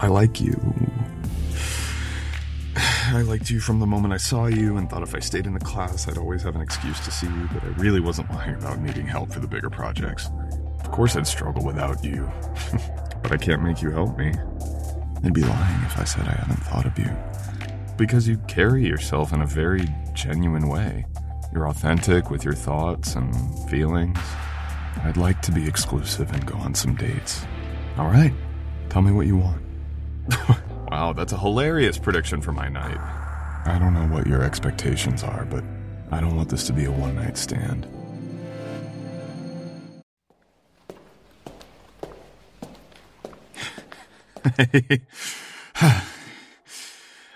I like you. I liked you from the moment I saw you and thought if I stayed in the class, I'd always have an excuse to see you, but I really wasn't lying about needing help for the bigger projects. Of course, I'd struggle without you, but I can't make you help me. I'd be lying if I said I hadn't thought of you. Because you carry yourself in a very genuine way. You're authentic with your thoughts and feelings. I'd like to be exclusive and go on some dates. All right, tell me what you want. wow, that's a hilarious prediction for my night. I don't know what your expectations are, but I don't want this to be a one night stand.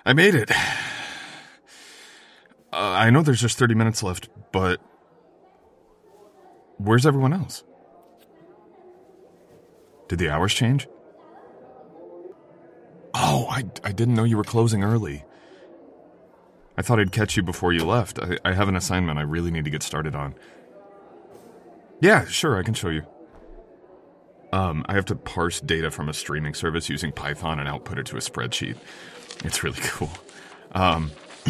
I made it. Uh, I know there's just 30 minutes left, but where's everyone else? Did the hours change? Oh, I, I didn't know you were closing early. I thought I'd catch you before you left. I, I have an assignment I really need to get started on. Yeah, sure, I can show you. Um, I have to parse data from a streaming service using Python and output it to a spreadsheet. It's really cool. Um,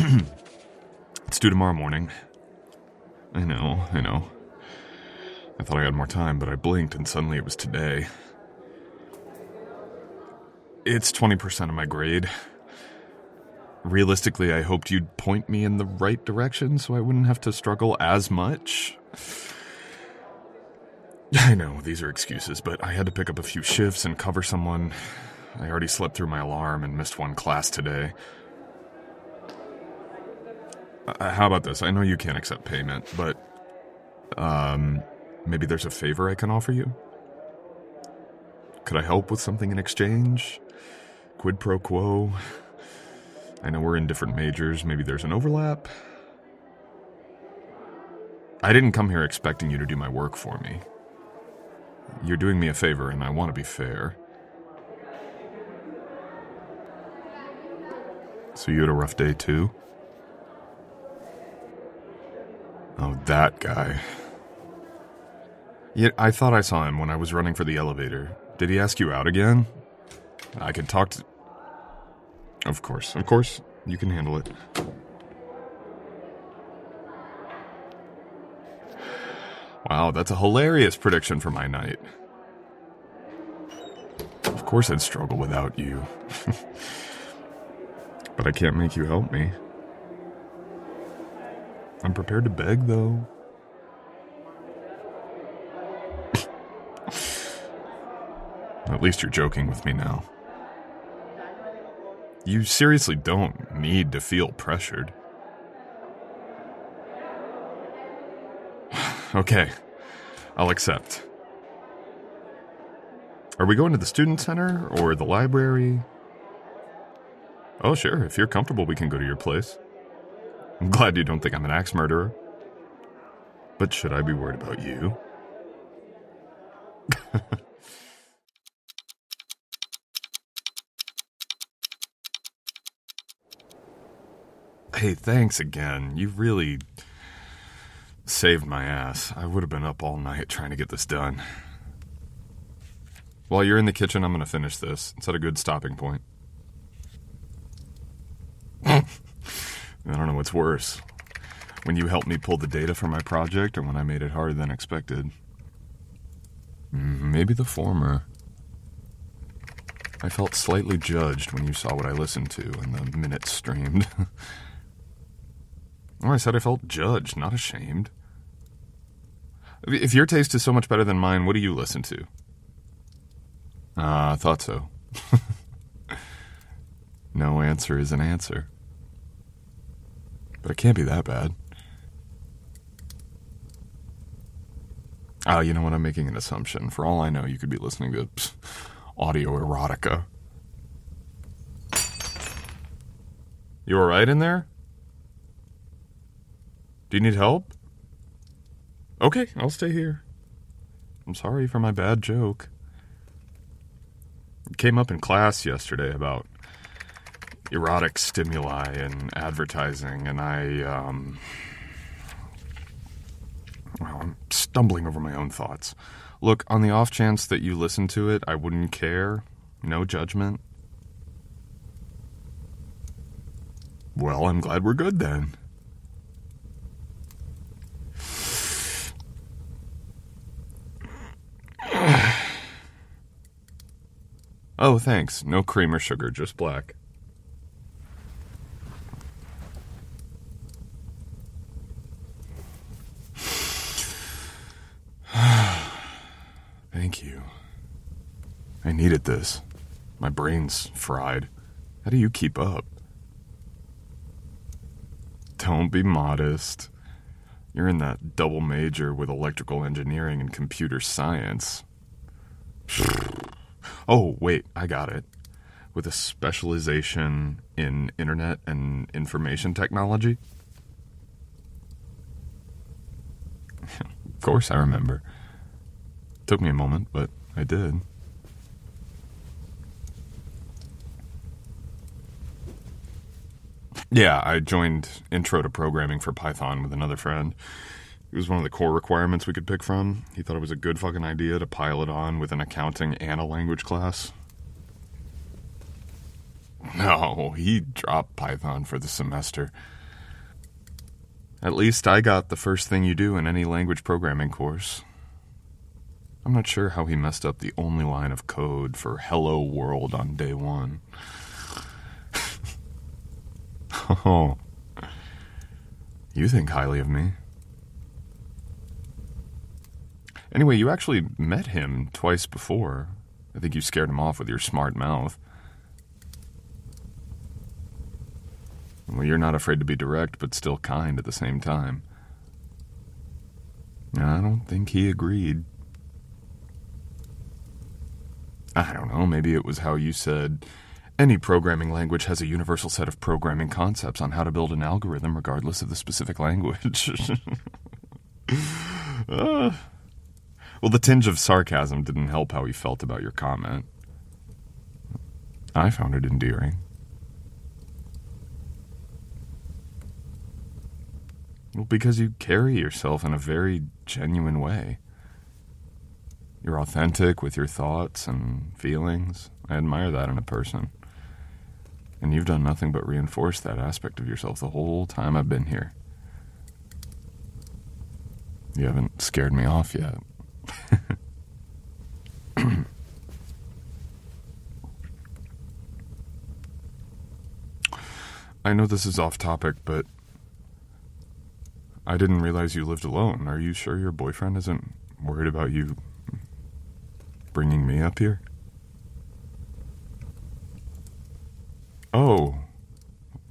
it's due tomorrow morning. I know, I know. I thought I had more time, but I blinked and suddenly it was today. It's 20% of my grade. Realistically, I hoped you'd point me in the right direction so I wouldn't have to struggle as much. I know, these are excuses, but I had to pick up a few shifts and cover someone. I already slept through my alarm and missed one class today. Uh, how about this? I know you can't accept payment, but um maybe there's a favor I can offer you? Could I help with something in exchange? Quid pro quo? I know we're in different majors, maybe there's an overlap. I didn't come here expecting you to do my work for me. You're doing me a favor, and I want to be fair. So you had a rough day too? Oh, that guy. Yeah, I thought I saw him when I was running for the elevator. Did he ask you out again? I could talk to. Of course, of course, you can handle it. Wow, that's a hilarious prediction for my night. Of course, I'd struggle without you. but I can't make you help me. I'm prepared to beg, though. At least you're joking with me now. You seriously don't need to feel pressured. okay, I'll accept. Are we going to the student center or the library? Oh, sure, if you're comfortable, we can go to your place. I'm glad you don't think I'm an axe murderer. But should I be worried about you? hey, thanks again. You really saved my ass. I would have been up all night trying to get this done. While you're in the kitchen, I'm going to finish this. It's at a good stopping point. I don't know what's worse. When you helped me pull the data for my project or when I made it harder than expected. Mm, maybe the former. I felt slightly judged when you saw what I listened to and the minutes streamed. oh, I said I felt judged, not ashamed. If your taste is so much better than mine, what do you listen to? Ah, uh, I thought so. no answer is an answer. But it can't be that bad. Oh, you know what? I'm making an assumption. For all I know, you could be listening to audio erotica. You alright in there? Do you need help? Okay, I'll stay here. I'm sorry for my bad joke. It came up in class yesterday about erotic stimuli and advertising, and I, um. Well, I'm stumbling over my own thoughts. Look, on the off chance that you listen to it, I wouldn't care. No judgment. Well, I'm glad we're good then. Oh, thanks. No cream or sugar, just black. Thank you. I needed this. My brain's fried. How do you keep up? Don't be modest. You're in that double major with electrical engineering and computer science. oh, wait, I got it. With a specialization in internet and information technology? of course, I remember. Took me a moment, but I did. Yeah, I joined Intro to Programming for Python with another friend. It was one of the core requirements we could pick from. He thought it was a good fucking idea to pile it on with an accounting and a language class. No, he dropped Python for the semester. At least I got the first thing you do in any language programming course. I'm not sure how he messed up the only line of code for Hello World on day one. oh. You think highly of me. Anyway, you actually met him twice before. I think you scared him off with your smart mouth. Well, you're not afraid to be direct, but still kind at the same time. I don't think he agreed. I don't know, maybe it was how you said any programming language has a universal set of programming concepts on how to build an algorithm regardless of the specific language. uh, well, the tinge of sarcasm didn't help how he felt about your comment. I found it endearing. Well, because you carry yourself in a very genuine way. You're authentic with your thoughts and feelings. I admire that in a person. And you've done nothing but reinforce that aspect of yourself the whole time I've been here. You haven't scared me off yet. I know this is off topic, but I didn't realize you lived alone. Are you sure your boyfriend isn't worried about you bringing me up here? Oh,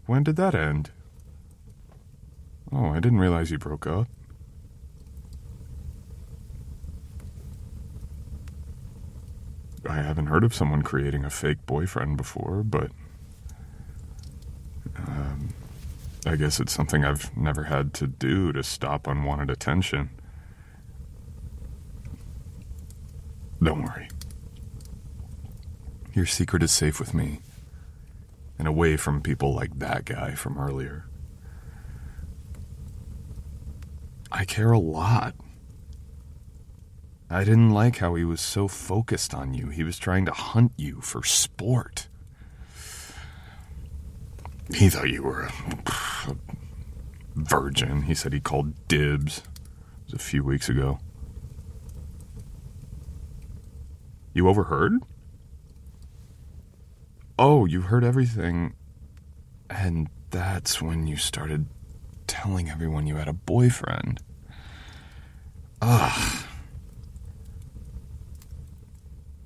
when did that end? Oh, I didn't realize you broke up. I haven't heard of someone creating a fake boyfriend before, but um, I guess it's something I've never had to do to stop unwanted attention. Don't worry. Your secret is safe with me and away from people like that guy from earlier. I care a lot. I didn't like how he was so focused on you. He was trying to hunt you for sport. He thought you were a, a virgin. He said he called dibs. It was a few weeks ago. You overheard? Oh, you heard everything. And that's when you started telling everyone you had a boyfriend. Ugh.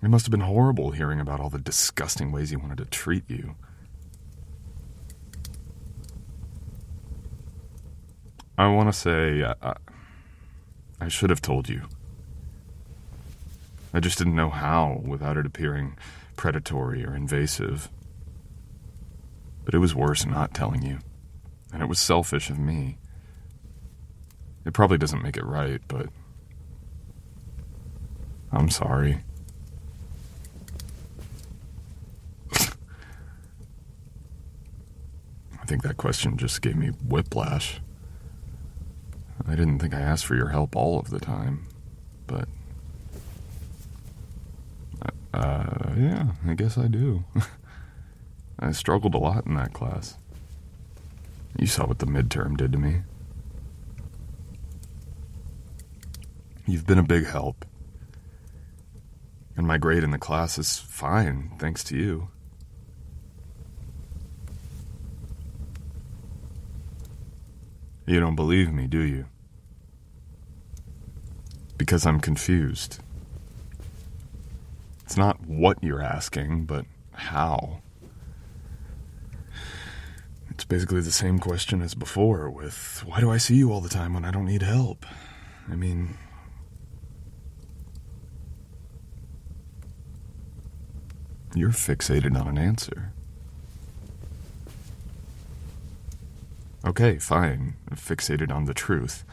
It must have been horrible hearing about all the disgusting ways he wanted to treat you. I want to say I, I should have told you. I just didn't know how without it appearing predatory or invasive. But it was worse not telling you. And it was selfish of me. It probably doesn't make it right, but. I'm sorry. I think that question just gave me whiplash. I didn't think I asked for your help all of the time, but uh, yeah, I guess I do. I struggled a lot in that class. You saw what the midterm did to me. You've been a big help. And my grade in the class is fine, thanks to you. You don't believe me, do you? Because I'm confused. It's not what you're asking, but how. It's basically the same question as before with why do I see you all the time when I don't need help? I mean, you're fixated on an answer. Okay, fine. Fixated on the truth.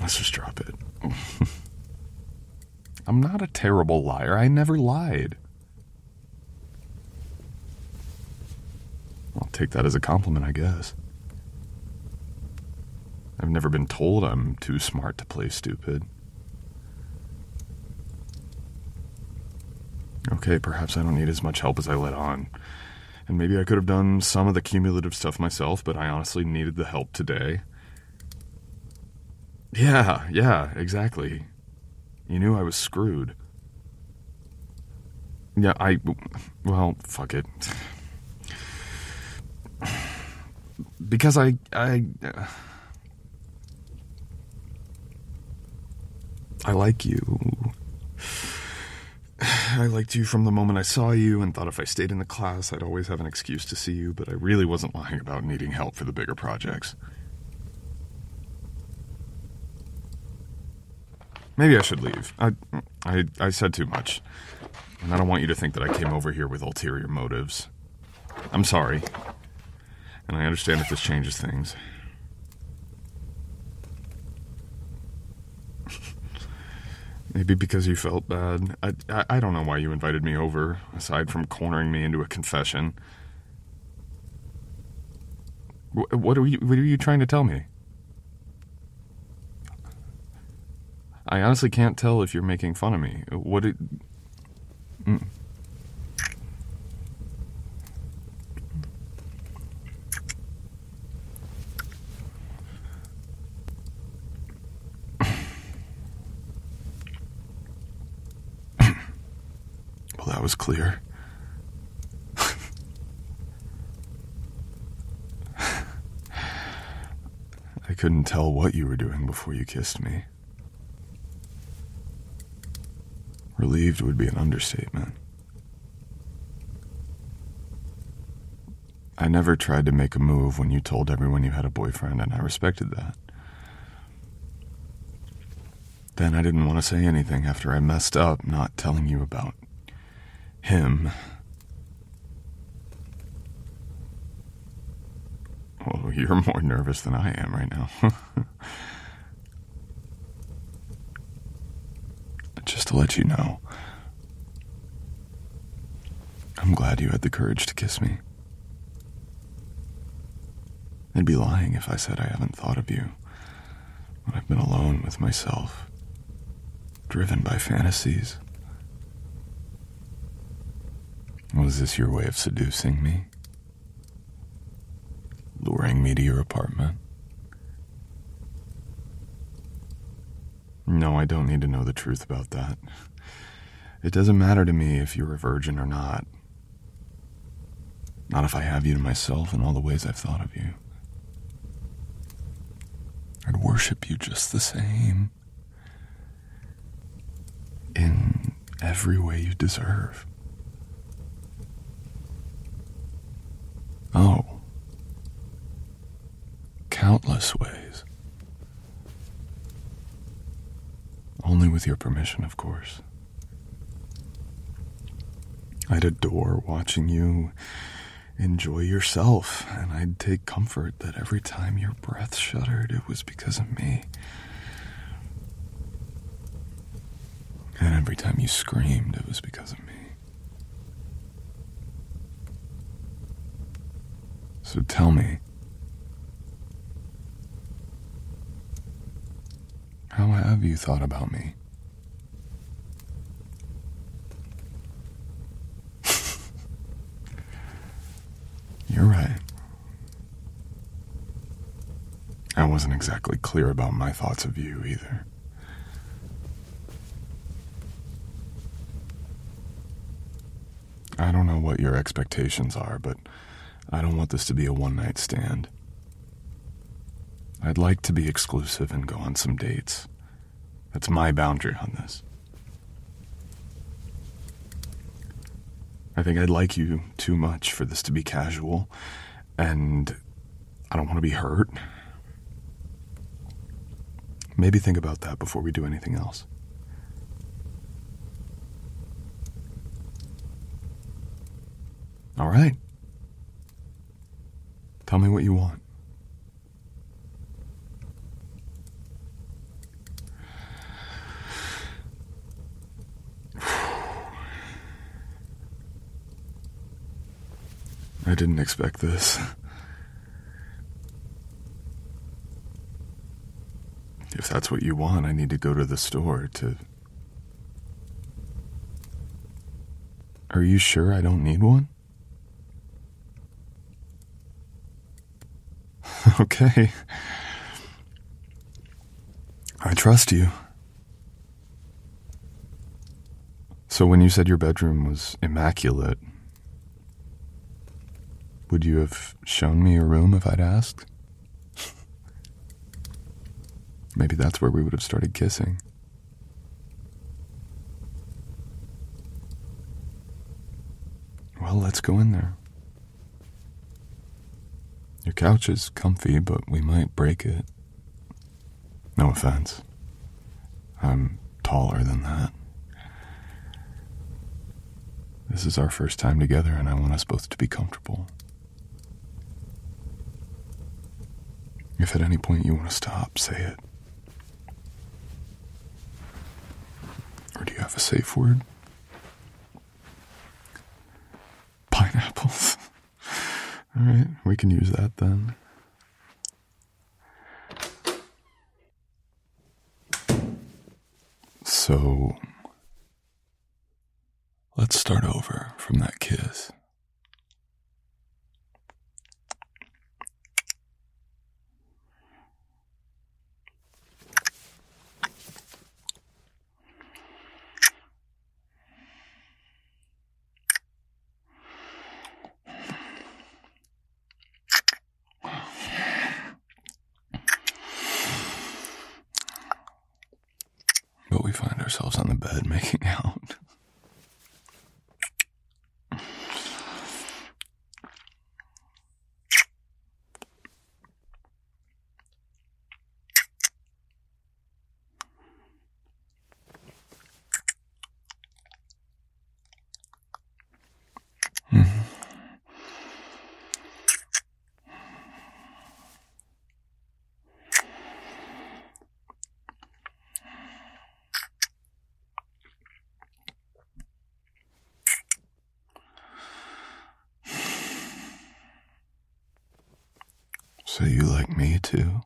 Let's just drop it. I'm not a terrible liar. I never lied. I'll take that as a compliment, I guess. I've never been told I'm too smart to play stupid. Okay, perhaps I don't need as much help as I let on. And maybe I could have done some of the cumulative stuff myself, but I honestly needed the help today. Yeah, yeah, exactly. You knew I was screwed. Yeah, I. Well, fuck it. Because I. I. I like you. I liked you from the moment I saw you and thought if I stayed in the class, I'd always have an excuse to see you, but I really wasn't lying about needing help for the bigger projects. Maybe I should leave. I, I, I said too much. And I don't want you to think that I came over here with ulterior motives. I'm sorry. And I understand if this changes things. Maybe because you felt bad. I, I, I, don't know why you invited me over, aside from cornering me into a confession. What, are you What are you trying to tell me? I honestly can't tell if you're making fun of me. What it. Mm. Was clear. I couldn't tell what you were doing before you kissed me. Relieved would be an understatement. I never tried to make a move when you told everyone you had a boyfriend, and I respected that. Then I didn't want to say anything after I messed up not telling you about him. Oh, you're more nervous than I am right now. just to let you know. I'm glad you had the courage to kiss me. I'd be lying if I said I haven't thought of you when I've been alone with myself, driven by fantasies. Was this your way of seducing me? Luring me to your apartment? No, I don't need to know the truth about that. It doesn't matter to me if you're a virgin or not. Not if I have you to myself in all the ways I've thought of you. I'd worship you just the same. In every way you deserve. Oh. Countless ways. Only with your permission, of course. I'd adore watching you enjoy yourself, and I'd take comfort that every time your breath shuddered, it was because of me. And every time you screamed, it was because of me. So tell me, How have you thought about me? You're right. I wasn't exactly clear about my thoughts of you either. I don't know what your expectations are, but I don't want this to be a one night stand. I'd like to be exclusive and go on some dates. That's my boundary on this. I think I'd like you too much for this to be casual, and I don't want to be hurt. Maybe think about that before we do anything else. All right. Tell me what you want. I didn't expect this. If that's what you want, I need to go to the store to. Are you sure I don't need one? okay. I trust you. So, when you said your bedroom was immaculate, would you have shown me your room if I'd asked? Maybe that's where we would have started kissing. Well, let's go in there. Your couch is comfy, but we might break it. No offense. I'm taller than that. This is our first time together, and I want us both to be comfortable. If at any point you want to stop, say it. Or do you have a safe word? Pineapples. All right, we can use that then. So, let's start over from that kiss. But we find ourselves on the bed making out. You like me too?